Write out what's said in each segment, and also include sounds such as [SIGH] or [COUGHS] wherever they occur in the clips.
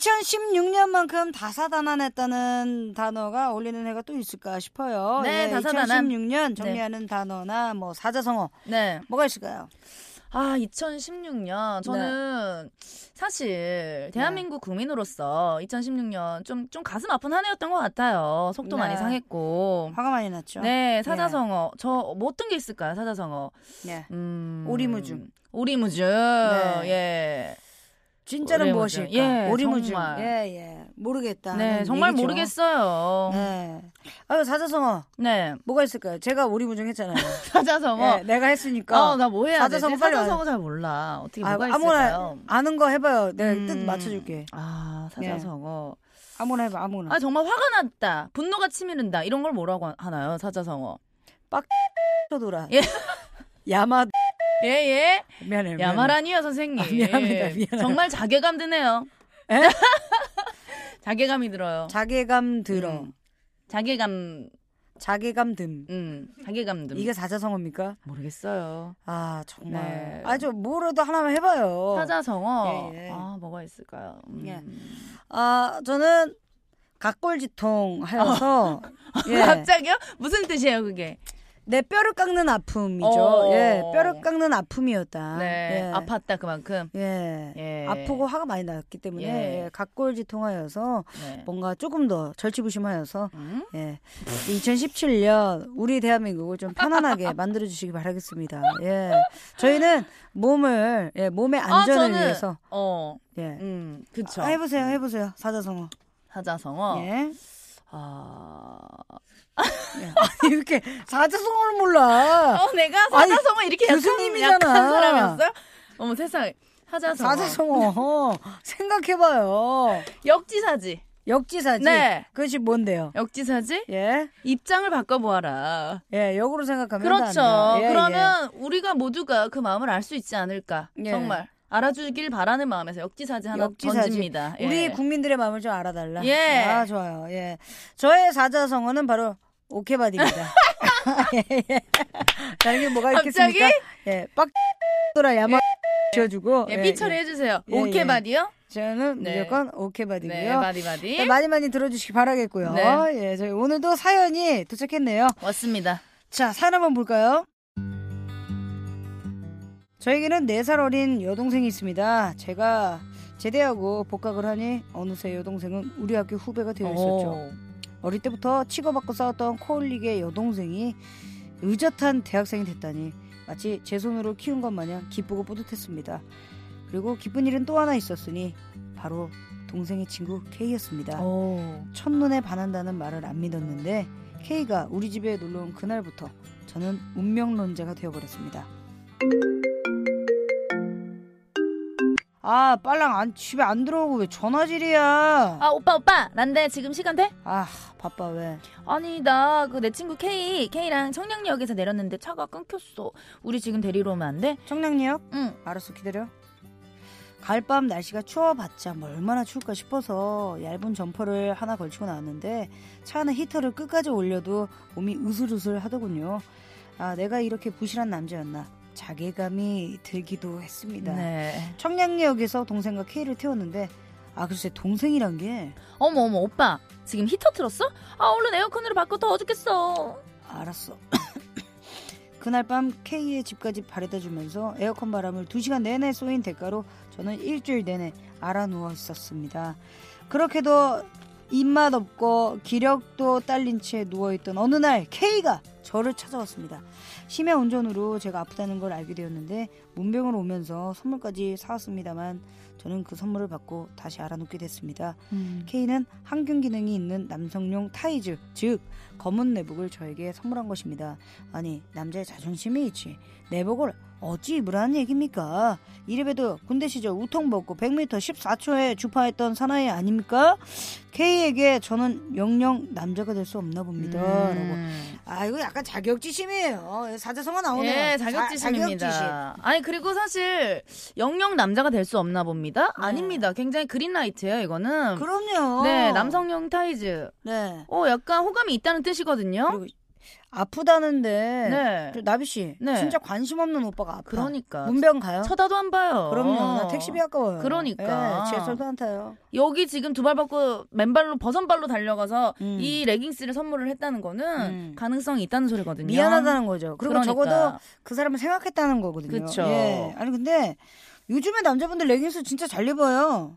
2016년만큼 다사다난했다는 단어가 어울리는 해가 또 있을까 싶어요. 네, 예, 다사다난. 2016년 정리하는 단어나 뭐 사자성어 네. 뭐가 있을까요? 아, 2016년. 저는 사실 대한민국 국민으로서 2016년 좀, 좀 가슴 아픈 한 해였던 것 같아요. 속도 네. 많이 상했고. 화가 많이 났죠. 네, 사자성어. 저, 뭐 어떤 게 있을까요, 사자성어? 예. 음. 오리무중. 오리무중. 네. 예. 진짜는. 무엇일까? 예, 오리무중. 정말. 예, 예. 모르겠다. 네, 정말 모르겠어요. 네. 아유, 사자성어. 네. 뭐가 있을까요? 제가 오리무중 했잖아요. [LAUGHS] 사자성어. 예, 내가 했으니까. 어, 나 뭐 해야? 사자성어 빨리 사자성어 잘 몰라. 어떻게 아, 뭐가 있을까요? 아는 거 해봐요. 내가 뜻 음. 맞춰줄게. 아, 사자성어. 아무나 해봐, 아무나. 아, 정말 화가 났다. 분노가 치미른다. 이런 걸 뭐라고 하- 하나요? 사자성어. 쳐돌아. 예. 야마, 예, 예. 미안해. 미안해. 야마라니요, 선생님. 아, 미안합니다, 미안해요. 정말 자괴감 드네요. 에? [LAUGHS] 자괴감이 들어요. 자괴감 들어. 음. 자괴감, 자괴감 듬. 음, 자괴감 들. 이게 사자성어입니까? 모르겠어요. 아, 정말. 네. 아주 뭐라도 하나만 해봐요. 사자성어. 예, 예. 아, 뭐가 있을까요? 음. 예. 아, 저는 각골지통 하여서. [LAUGHS] 예. 갑자기요? 무슨 뜻이에요, 그게? 내 뼈를 깎는 아픔이죠. 어. 예, 뼈를 깎는 아픔이었다. 네. 예. 아팠다, 그만큼. 예. 예. 아프고 화가 많이 났기 때문에 예. 예, 각골지통하여서 네. 뭔가 조금 더 절치부심하여서 음? 예. 2017년 우리 대한민국을 좀 편안하게 [LAUGHS] 만들어 주시기 바라겠습니다. 예. 저희는 몸을 예, 몸의 안전을 아, 저는, 위해서 어, 예. 음, 그쵸. 아, 해보세요, 해보세요, 사자성어. 사자성어. 예. 아. 예. 아니, 이렇게 사자성어를 몰라. 어, 내가 사자성어 이렇게 교수님이잖아. 약한 사람이었어요? 어머 세상에. 사자성어. 사자성어 생각해봐요. 역지사지. 역지사지. 네. 그것이 뭔데요? 역지사지? 예, 입장을 바꿔보아라. 예, 역으로 생각하면 그렇죠. 한다. 예, 그러면 우리가 모두가 그 마음을 알 수 있지 않을까. 예. 정말. 알아주길 바라는 마음에서 역지사지 하나 역지사지. 던집니다. 예. 우리 국민들의 마음을 좀 알아달라. 예. 아, 좋아요. 예. 저의 사자성어는 바로 오케바디입니다. 예, 예. 다른 게 뭐가 갑자기? 있겠습니까? 예. 빡 돌아 야마 지어주고. 예, 삐 처리 해주세요. 예, 오케이 예. body요? 저는 네. 무조건 오케바디고요. 네, body body. 네, 많이 많이 들어주시기 바라겠고요. 네. 예, 저희 오늘도 사연이 도착했네요. 왔습니다. 자, 사연 한번 볼까요? 저에게는 4살 어린 여동생이 있습니다. 제가 제대하고 복학을 하니 어느새 여동생은 우리 학교 후배가 되어 있었죠. 오. 어릴 때부터 치고받고 싸웠던 코올릭의 여동생이 의젓한 대학생이 됐다니 마치 제 손으로 키운 것 마냥 기쁘고 뿌듯했습니다. 그리고 기쁜 일은 또 하나 있었으니 바로 동생의 친구 K였습니다. 오. 첫눈에 반한다는 말을 안 믿었는데 K가 우리 집에 놀러 온 그날부터 저는 운명론자가 되어버렸습니다. 아 빨랑 안, 집에 안 들어오고 왜 전화질이야? 아 오빠 오빠 난데 지금 시간 돼? 아 바빠 왜? 아니 나 그 내 친구 K K랑 청량리역에서 내렸는데 차가 끊겼어. 우리 지금 데리러 오면 안 돼? 청량리역? 응. 알았어 기다려. 가을밤 날씨가 추워봤자 뭐 얼마나 추울까 싶어서 얇은 점퍼를 하나 걸치고 나왔는데 차 안에 히터를 끝까지 올려도 몸이 으슬으슬 하더군요. 아 내가 이렇게 부실한 남자였나 자괴감이 들기도 했습니다. 네. 청량리역에서 동생과 K를 태웠는데 아 글쎄 동생이란 게 어머 어머 오빠 지금 히터 틀었어? 아 얼른 에어컨으로 바꿔 더워 죽겠어. 알았어. [COUGHS] 그날 밤 K의 집까지 바래다 주면서 에어컨 바람을 2시간 내내 쏘인 대가로 저는 일주일 내내 알아 누워 있었습니다. 그렇게도 입맛 없고 기력도 딸린 채 누워있던 어느 날 K가 저를 찾아왔습니다. 심야 운전으로 제가 아프다는 걸 알게 되었는데 문병을 오면서 선물까지 사왔습니다만 저는 그 선물을 받고 다시 앓아눕게 됐습니다. 음. K는 항균 기능이 있는 남성용 타이즈, 즉 검은 내복을 저에게 선물한 것입니다. 아니 남자의 자존심이 있지 내복을 어찌 하는 얘기입니까? 이래봬도 군대 시절 웃통 벗고 100m 14초에 주파했던 사나이 아닙니까? K에게 저는 영영 남자가 될 수 없나 봅니다. 라고. 음. 아, 이거 약간 자격지심이에요. 사자성어 나오네요. 예, 자- 자격지심입니다. 자격지심. 아니 그리고 사실 영영 남자가 될 수 없나 봅니다. 네. 아닙니다. 굉장히 green light예요. 이거는. 그럼요. 네, 남성용 타이즈. 네. 어, 약간 호감이 있다는 뜻이거든요. 아프다는데. 네. 저 나비 씨, 네. 진짜 관심 없는 오빠가 아파. 그러니까. 문병 가요? 쳐다도 안 봐요. 그럼요. 나 택시비 아까워요. 그러니까. 예, 지하철도 안 타요. 여기 지금 두발 벗고 맨발로 버선발로 달려가서 음. 이 레깅스를 선물을 했다는 거는 음. 가능성이 있다는 소리거든요. 미안하다는 거죠. 그리고 그러니까. 적어도 그 사람을 생각했다는 거거든요. 그쵸. 예. 아니 근데 요즘에 남자분들 레깅스 진짜 잘 입어요.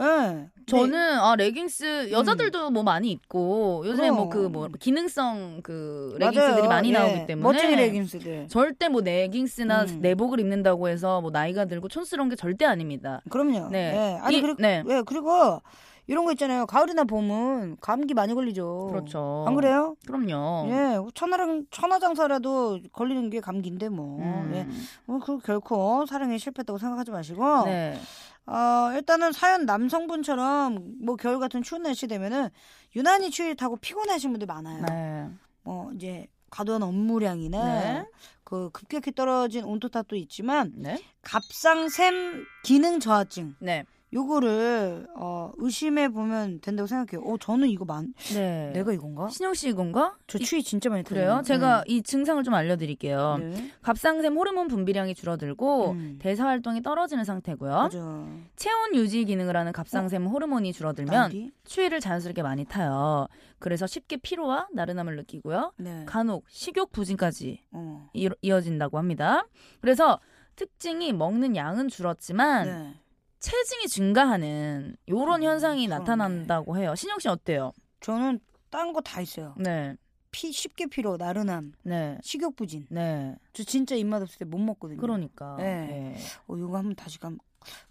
예. 저는 아 레깅스 여자들도 뭐 많이 입고 요즘에. 뭐 그뭐 기능성 그 네. 레깅스들이 맞아요. 많이 예. 나오기 때문에 멋쟁이 레깅스들. 절대 뭐 레깅스나 음. 내복을 입는다고 해서 뭐 나이가 들고 촌스러운 게 절대 아닙니다. 그럼요. 네. 예. 아니 이- 그리고 네. 예, 그리고 이런 거 있잖아요. 가을이나 봄은 감기 많이 걸리죠. 그렇죠. 안 그래요? 그럼요. 예, 천하랑 천하장사라도 걸리는 게 감기인데 뭐. 음. 예. 뭐, 그 결코 사랑에 실패했다고 생각하지 마시고. 네. 어, 일단은 사연 남성분처럼 뭐 겨울 같은 추운 날씨 되면은 유난히 추위를 타고 피곤하신 분들 많아요. 네. 뭐 이제 과도한 업무량이나 네. 그 급격히 떨어진 온도 탓도 있지만 네. 갑상샘 기능 저하증 네. 요거를 어, 의심해 보면 된다고 생각해요. 어, 저는 이거 많 네. 내가 이건가? 신영 씨 이건가? 저 이- 추위 진짜 많이 타요. 그래요? 제가 이 증상을 좀 알려드릴게요. 네. 갑상샘 호르몬 분비량이 줄어들고 음. 대사 활동이 떨어지는 상태고요. 맞아. 체온 유지 기능을 하는 갑상샘 호르몬이 줄어들면 난디? 추위를 자연스럽게 많이 타요. 그래서 쉽게 피로와 나른함을 느끼고요. 네. 간혹 식욕 부진까지 어. 이- 이어진다고 합니다. 그래서 특징이 먹는 양은 줄었지만 네. 체중이 증가하는 이런 음, 현상이 그러네. 나타난다고 해요. 신영 씨 어때요? 저는 딴 거 다 있어요. 네, 피 쉽게 피로, 나른함, 네, 식욕 부진. 네. 저 진짜 입맛 없을 때 못 먹거든요. 그러니까. 네. 네. 어, 이거 한번 다시 감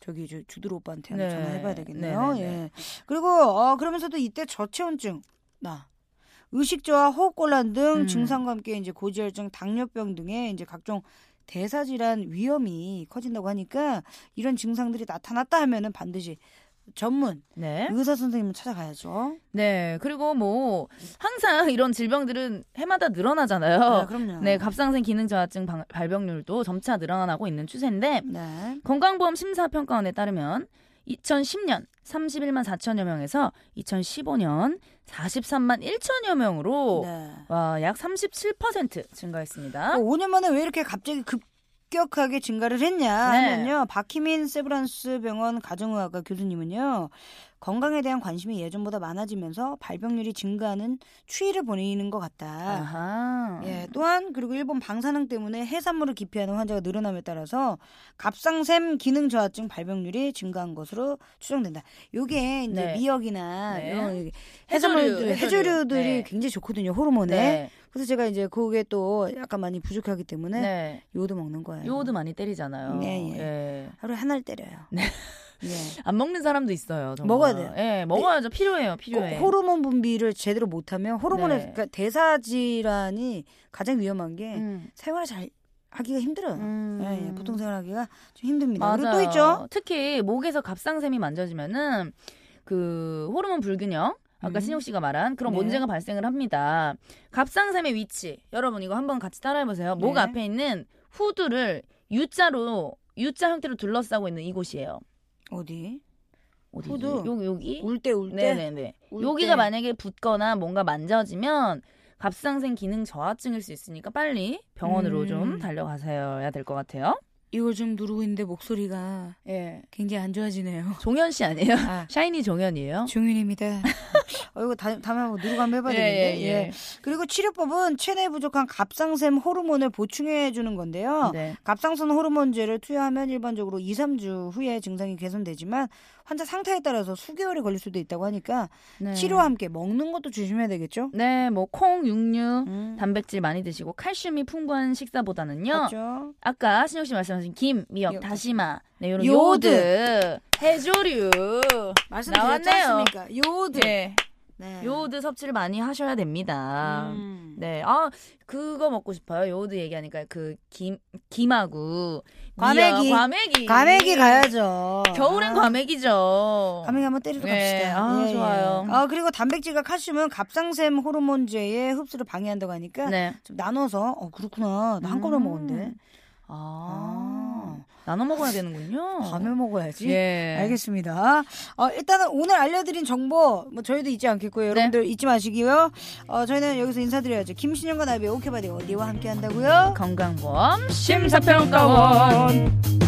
저기 저 주드로 오빠한테 네. 한번 전화해봐야 되겠네요. 네, 네, 예. 그리고 어, 그러면서도 이때 저체온증 나 의식저하, 호흡곤란 등 음. 증상과 함께 이제 고지혈증, 당뇨병 등의 이제 각종 대사 질환 위험이 커진다고 하니까 이런 증상들이 나타났다 하면은 반드시 전문 네. 의사 선생님을 찾아가야죠. 네. 그리고 뭐 항상 이런 질병들은 해마다 늘어나잖아요. 네, 그럼요. 네, 갑상선 기능 저하증 방- 발병률도 점차 늘어나고 있는 추세인데 네. 건강보험 심사평가원에 따르면 2010년 31만 4천여 명에서 2015년 43만 1천여 명으로 네. 와, 약 37% 증가했습니다. 5년 만에 왜 이렇게 갑자기 급격하게 증가를 했냐 네. 하면요. 박희민 세브란스 병원 가정의학과 교수님은요. 건강에 대한 관심이 예전보다 많아지면서 발병률이 증가하는 추이를 보이는 것 같다. 아하. 예, 또한 그리고 일본 방사능 때문에 해산물을 기피하는 환자가 늘어남에 따라서 갑상샘 기능 저하증 발병률이 증가한 것으로 추정된다. 요게 이제 네. 미역이나 네. 이런 해조류, 해산물들, 해조류. 해조류 들이 네. 굉장히 좋거든요. 호르몬에. 네. 그래서 제가 이제 그게 또 약간 많이 부족하기 때문에 네. 요도 먹는 거예요. 요오드 많이 때리잖아요. 네, 예. 예. 하루에 하나를 때려요. 네. 예. 안 먹는 사람도 있어요. 정말. 먹어야 돼요. 예, 먹어야죠. 필요해요. 꼭 필요해. 호르몬 분비를 제대로 못하면 호르몬의 네. 그러니까 대사 질환이 가장 위험한 게 음. 생활을 잘 하기가 힘들어요. 음. 예, 예. 보통 생활하기가 좀 힘듭니다. 맞아요. 그리고 또 있죠. 특히 목에서 갑상샘이 만져지면은 그 호르몬 불균형 아까 음. 신용 씨가 말한 그런 네. 문제가 발생을 합니다. 갑상샘의 위치 여러분 이거 한번 같이 따라해 보세요. 목 네. 앞에 있는 후두를 U자로 U자 형태로 둘러싸고 있는 이곳이에요. 어디? 어디지? 후두? 여기 여기. 울때 울 때. 네네네. 울 여기가 때. 만약에 붓거나 뭔가 만져지면 갑상샘 기능 저하증일 수 있으니까 빨리 병원으로 음. 좀 달려가셔야 될 것 같아요. 이걸 좀 누르고 있는데 목소리가 예. 굉장히 안 좋아지네요. 종현 씨 아니에요? 아, [LAUGHS] 샤이니 종현이에요? 종윤입니다. 어, 이거 다, 다음에 한번 누르고 한번 해봐야 되겠네. 예, 그리고 치료법은 체내 부족한 갑상샘 호르몬을 보충해 주는 건데요. 네. 갑상선 호르몬제를 투여하면 일반적으로 2, 3주 후에 증상이 개선되지만 환자 상태에 따라서 수개월이 걸릴 수도 있다고 하니까 네. 치료와 함께 먹는 것도 조심해야 되겠죠? 네, 뭐 콩, 육류, 음, 단백질 많이 드시고 칼슘이 풍부한 식사보다는요. 맞죠? 아까 신영 씨 말씀하신 김, 미역, 요- 다시마, 네, 이런 요오드. 요오드, 해조류 나왔네요. 요오드. 예. 네. 요오드 섭취를 많이 하셔야 됩니다. 음. 네, 아 그거 먹고 싶어요. 요오드 얘기하니까 그 김 김하고 과메기. 미역, 과메기. 과메기 가야죠. 겨울엔 아, 과메기죠. 과메기 한번 때리러 네, 갑시다. 아, 좋아요. 아 그리고 단백질과 칼슘은 갑상샘 호르몬제의 흡수를 방해한다고 하니까 네. 좀 나눠서 어 그렇구나 나 한꺼번에 음. 먹었는데 아, 나눠 먹어야 되는군요. 밤에 먹어야지. 예. 알겠습니다. 어, 일단은 오늘 알려드린 정보 뭐 저희도 잊지 않겠고요. 여러분들 잊지 마시고요. 어, 저희는 여기서 인사드려야죠. 김신영과 나비의 오케바디 어디와 함께 한다고요? 건강보험 심사평가원.